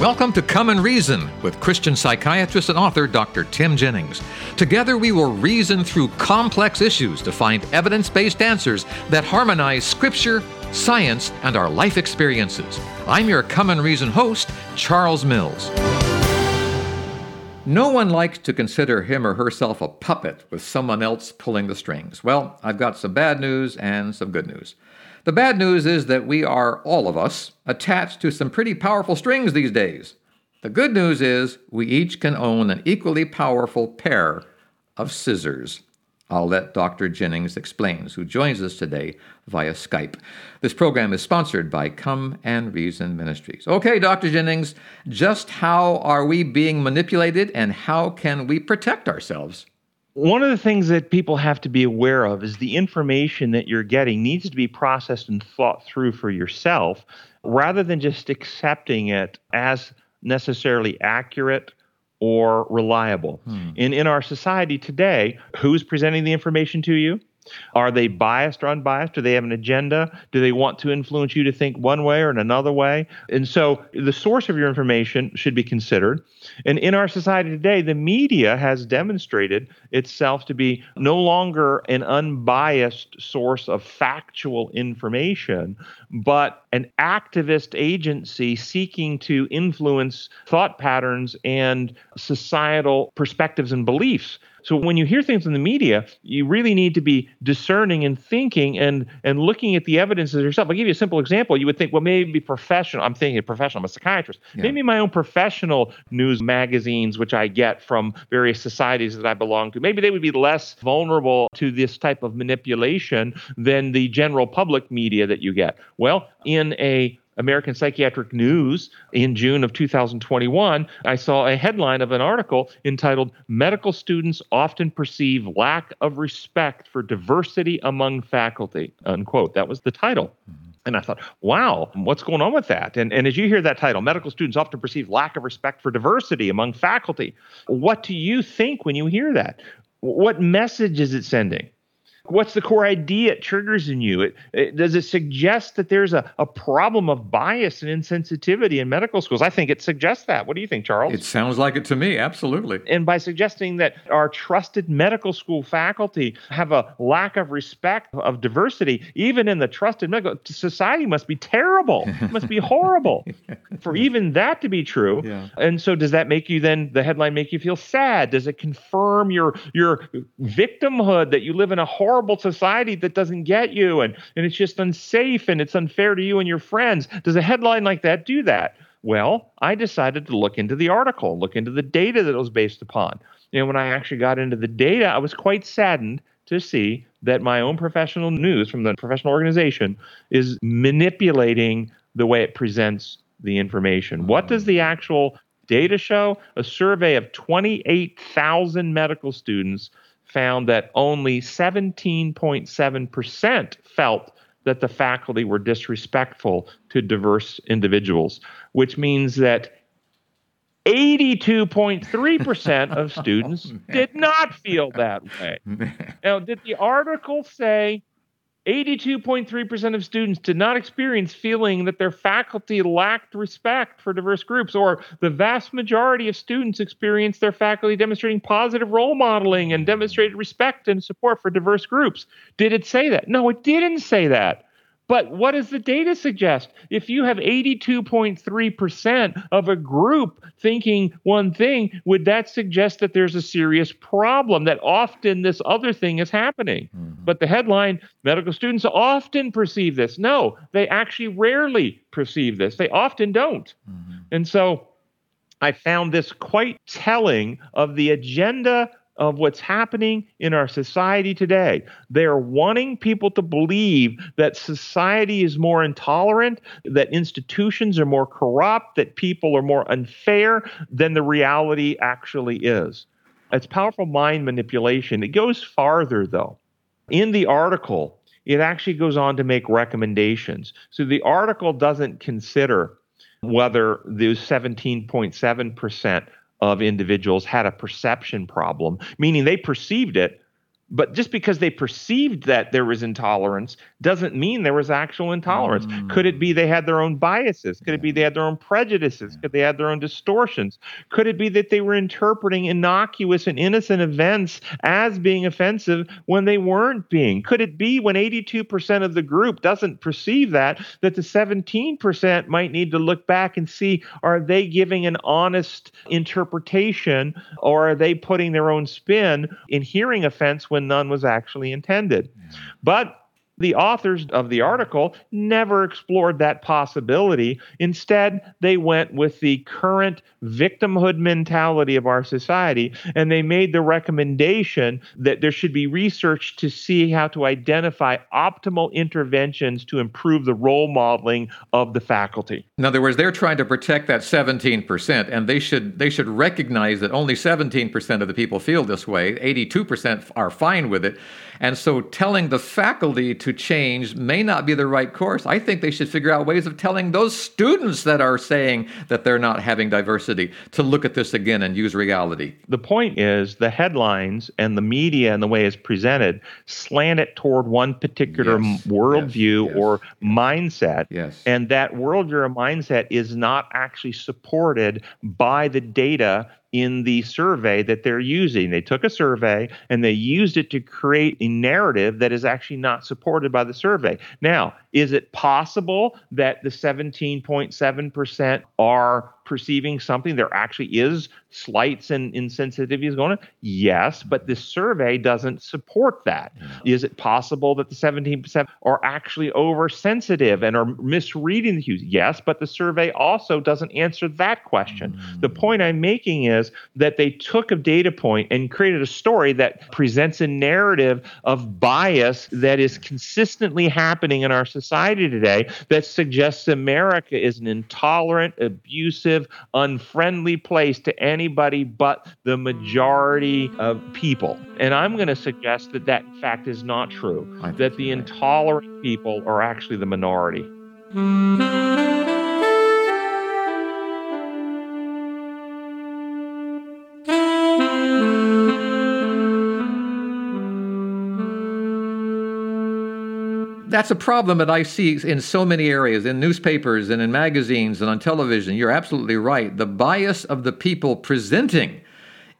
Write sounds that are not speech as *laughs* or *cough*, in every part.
Welcome to Come and Reason with Christian psychiatrist and author Dr. Tim Jennings. Together, we will reason through complex issues to find evidence based answers that harmonize Scripture, science, and our life experiences. I'm your Come and Reason host, Charles Mills. No one likes to consider him or herself a puppet with someone else pulling the strings. Well, I've got some bad news and some good news. The bad news is that we are, all of us, attached to some pretty powerful strings these days. The good news is we each can own an equally powerful pair of scissors. I'll let Dr. Jennings explains, who joins us today via Skype. This program is sponsored by Come and Reason Ministries. Okay, Dr. Jennings, just how are we being manipulated and how can we protect ourselves? One of the things that people have to be aware of is the information that you're getting needs to be processed and thought through for yourself rather than just accepting it as necessarily accurate or reliable. Hmm. And in our society today, who's presenting the information to you? Are they biased or unbiased? Do they have an agenda? Do they want to influence you to think one way or in another way? And so the source of your information should be considered. And in our society today, the media has demonstrated itself to be no longer an unbiased source of factual information, but an activist agency seeking to influence thought patterns and societal perspectives and beliefs. So when you hear things in the media, you really need to be discerning and thinking and and looking at the evidence yourself. I'll give you a simple example. You would think, well, maybe professional. I'm thinking professional. I'm a psychiatrist. Yeah. Maybe my own professional news magazines, which I get from various societies that I belong to, maybe they would be less vulnerable to this type of manipulation than the general public media that you get. Well, in a American Psychiatric News in June of 2021, I saw a headline of an article entitled Medical Students Often Perceive Lack of Respect for Diversity Among Faculty. Unquote. That was the title. Mm-hmm. And I thought, wow, what's going on with that? And, and as you hear that title, medical students often perceive lack of respect for diversity among faculty. What do you think when you hear that? What message is it sending? What's the core idea it triggers in you? It, it, does it suggest that there's a, a problem of bias and insensitivity in medical schools? I think it suggests that. What do you think, Charles? It sounds like it to me, absolutely. And by suggesting that our trusted medical school faculty have a lack of respect of diversity, even in the trusted medical society, must be terrible, must be *laughs* horrible for even that to be true. Yeah. And so, does that make you then the headline make you feel sad? Does it confirm your your victimhood that you live in a horrible horrible society that doesn't get you and, and it's just unsafe and it's unfair to you and your friends. Does a headline like that do that? Well, I decided to look into the article, look into the data that it was based upon. And when I actually got into the data, I was quite saddened to see that my own professional news from the professional organization is manipulating the way it presents the information. What does the actual data show? A survey of 28,000 medical students found that only 17.7% felt that the faculty were disrespectful to diverse individuals, which means that 82.3% of *laughs* oh, students oh, did not feel that way. *laughs* Now, did the article say 82.3% of students did not experience feeling that their faculty lacked respect for diverse groups, or the vast majority of students experienced their faculty demonstrating positive role modeling and demonstrated respect and support for diverse groups. Did it say that? No, it didn't say that. But what does the data suggest? If you have 82.3% of a group thinking one thing, would that suggest that there's a serious problem, that often this other thing is happening? Mm-hmm. But the headline medical students often perceive this. No, they actually rarely perceive this. They often don't. Mm-hmm. And so I found this quite telling of the agenda of what's happening in our society today. They're wanting people to believe that society is more intolerant, that institutions are more corrupt, that people are more unfair than the reality actually is. It's powerful mind manipulation. It goes farther, though. In the article, it actually goes on to make recommendations. So the article doesn't consider whether those 17.7% of individuals had a perception problem, meaning they perceived it, But just because they perceived that there was intolerance doesn't mean there was actual intolerance. Mm. Could it be they had their own biases? Could it be they had their own prejudices? Could they had their own distortions? Could it be that they were interpreting innocuous and innocent events as being offensive when they weren't being? Could it be when 82% of the group doesn't perceive that, that the 17% might need to look back and see are they giving an honest interpretation or are they putting their own spin in hearing offense when when none was actually intended. But the authors of the article never explored that possibility. Instead, they went with the current victimhood mentality of our society and they made the recommendation that there should be research to see how to identify optimal interventions to improve the role modeling of the faculty. In other words, they're trying to protect that 17% and they should they should recognize that only 17% of the people feel this way. 82% are fine with it. And so telling the faculty to change may not be the right course. I think they should figure out ways of telling those students that are saying that they're not having diversity to look at this again and use reality. The point is the headlines and the media and the way it's presented slant it toward one particular yes, worldview yes, yes, or mindset. Yes. And that worldview or mindset is not actually supported by the data in the survey that they're using. They took a survey and they used it to create a narrative that is actually not supported by the survey. Now, is it possible that the 17.7% are perceiving something there actually is slights and insensitivities going on? Yes, but this survey doesn't support that. Is it possible that the 17% are actually oversensitive and are misreading the cues? Yes, but the survey also doesn't answer that question. Mm. The point I'm making is that they took a data point and created a story that presents a narrative of bias that is consistently happening in our society today that suggests America is an intolerant, abusive, unfriendly place to anybody but the majority of people. And I'm going to suggest that that, fact, is not true, that the intolerant people are actually the minority. That's a problem that I see in so many areas, in newspapers and in magazines and on television. You're absolutely right. The bias of the people presenting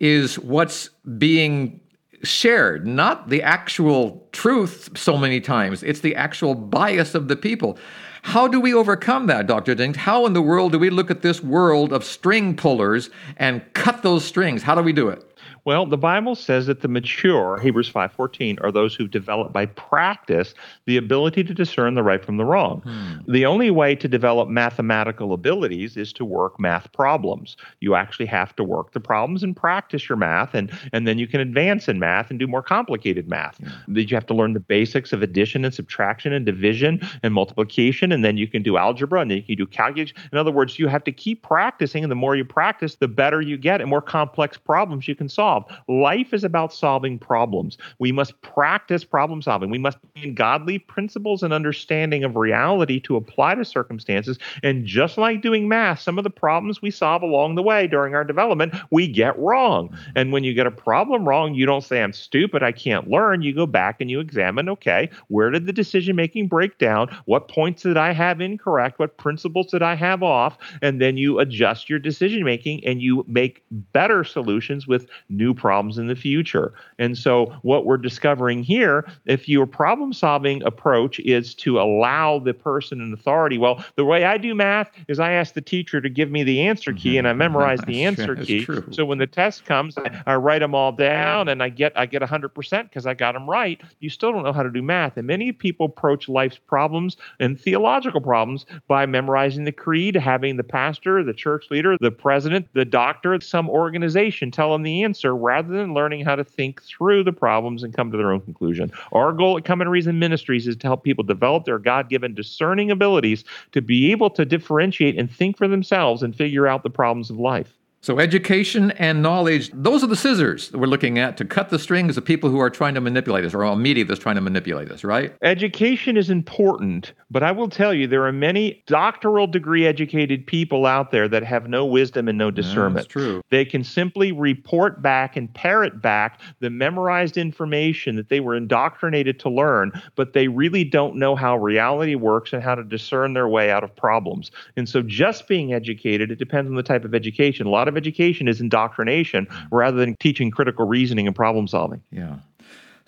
is what's being shared, not the actual truth so many times. It's the actual bias of the people. How do we overcome that, Dr. Dink? How in the world do we look at this world of string pullers and cut those strings? How do we do it? Well, the Bible says that the mature, Hebrews 5:14, are those who've developed by practice the ability to discern the right from the wrong. Hmm. The only way to develop mathematical abilities is to work math problems. You actually have to work the problems and practice your math and and then you can advance in math and do more complicated math. Hmm. You have to learn the basics of addition and subtraction and division and multiplication and then you can do algebra and then you can do calculus. In other words, you have to keep practicing and the more you practice, the better you get and more complex problems you can solve Life is about solving problems. We must practice problem solving. We must gain godly principles and understanding of reality to apply to circumstances. And just like doing math, some of the problems we solve along the way during our development, we get wrong. And when you get a problem wrong, you don't say, I'm stupid, I can't learn. You go back and you examine, okay, where did the decision making break down? What points did I have incorrect? What principles did I have off? And then you adjust your decision making and you make better solutions with new new problems in the future. And so, what we're discovering here, if your problem solving approach is to allow the person in authority, well, the way I do math is I ask the teacher to give me the answer key mm-hmm. and I memorize the *laughs* answer key. So when the test comes, I, I, write them all down and I get I get 100% because I got them right. You still don't know how to do math. And many people approach life's problems and theological problems by memorizing the creed, having the pastor, the church leader, the president, the doctor, some organization tell them the answer rather than learning how to think through the problems and come to their own conclusion. Our goal at Come and Reason Ministries is to help people develop their God given discerning abilities to be able to differentiate and think for themselves and figure out the problems of life. So, education and knowledge, those are the scissors that we're looking at to cut the strings of people who are trying to manipulate us or a media that's trying to manipulate us, right? Education is important, but I will tell you, there are many doctoral degree educated people out there that have no wisdom and no discernment. that's true. They can simply report back and parrot back the memorized information that they were indoctrinated to learn, but they really don't know how reality works and how to discern their way out of problems. And so, just being educated, it depends on the type of education. A lot of education is indoctrination mm. rather than teaching critical reasoning and problem solving. Yeah.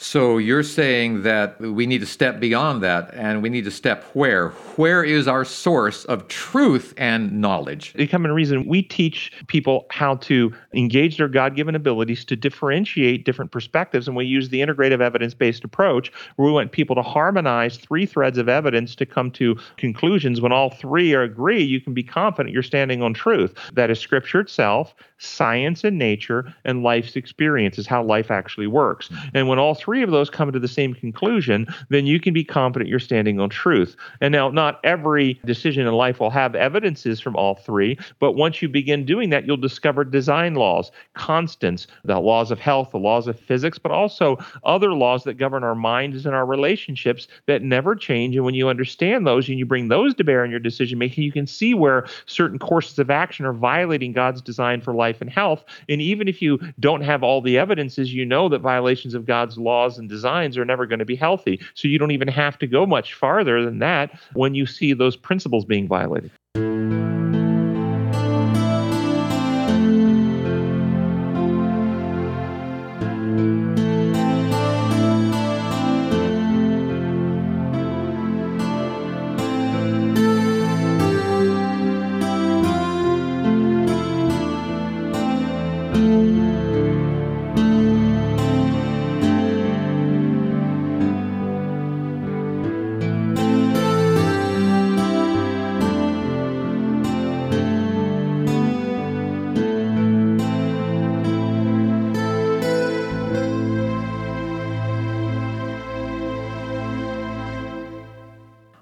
So you're saying that we need to step beyond that and we need to step where? Where is our source of truth and knowledge? The Come and Reason, we teach people how to engage their God given abilities to differentiate different perspectives. And we use the integrative evidence based approach where we want people to harmonize three threads of evidence to come to conclusions. When all three are agree, you can be confident you're standing on truth. That is Scripture itself, science and nature, and life's experience is how life actually works. Mm-hmm. And when all three of those come to the same conclusion, then you can be confident you're standing on truth. And now, not every decision in life will have evidences from all three, but once you begin doing that, you'll discover design laws, constants, the laws of health, the laws of physics, but also other laws that govern our minds and our relationships that never change. And when you understand those and you bring those to bear in your decision making, you can see where certain courses of action are violating God's design for life and health. And even if you don't have all the evidences, you know that violations of God's laws and designs are never going to be healthy. So you don't even have to go much farther than that when you see those principles being violated.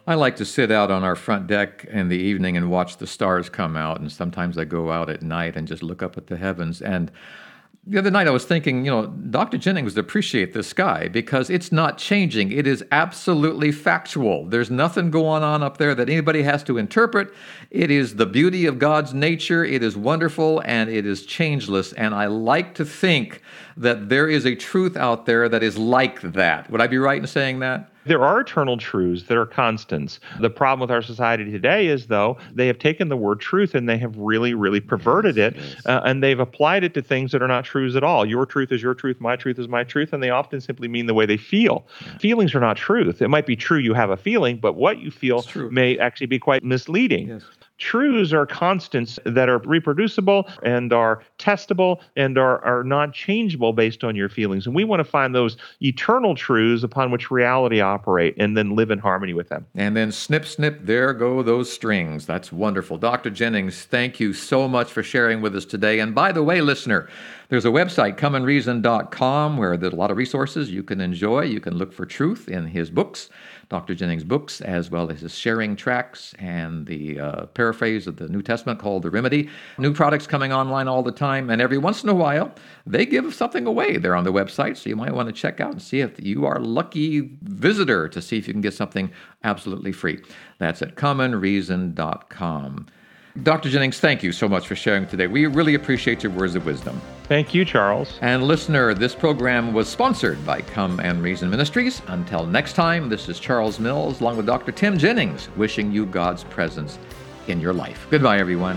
I like to sit out on our front deck in the evening and watch the stars come out, and sometimes I go out at night and just look up at the heavens. And the other night I was thinking, you know, Dr. Jennings would appreciate the sky because it's not changing. It is absolutely factual. There's nothing going on up there that anybody has to interpret. It is the beauty of God's nature. It is wonderful and it is changeless. And I like to think that there is a truth out there that is like that. Would I be right in saying that? There are eternal truths that are constants. The problem with our society today is, though, they have taken the word truth and they have really, really perverted Yes, it yes. uh, and they've applied it to things that are not truths at all. Your truth is your truth, my truth is my truth, and they often simply mean the way they feel. Feelings are not truth. It might be true you have a feeling, but what you feel may actually be quite misleading. Yes. Truths are constants that are reproducible and are testable and are, are not changeable based on your feelings. And we want to find those eternal truths upon which reality operate and then live in harmony with them. And then snip, snip, there go those strings. That's wonderful. Dr. Jennings, thank you so much for sharing with us today. And by the way, listener, there's a website, comeandreason.com, where there's a lot of resources you can enjoy. You can look for truth in his books, Dr. Jennings' books, as well as his sharing tracks and the uh, paraphrase of the New Testament called The Remedy. New products coming online all the time. And every once in a while, they give something away there on the website. So you might want to check out and see if you are a lucky visitor to see if you can get something absolutely free. That's at comeandreason.com. Dr. Jennings, thank you so much for sharing today. We really appreciate your words of wisdom. Thank you, Charles. And listener, this program was sponsored by Come and Reason Ministries. Until next time, this is Charles Mills along with Dr. Tim Jennings wishing you God's presence in your life. Goodbye, everyone.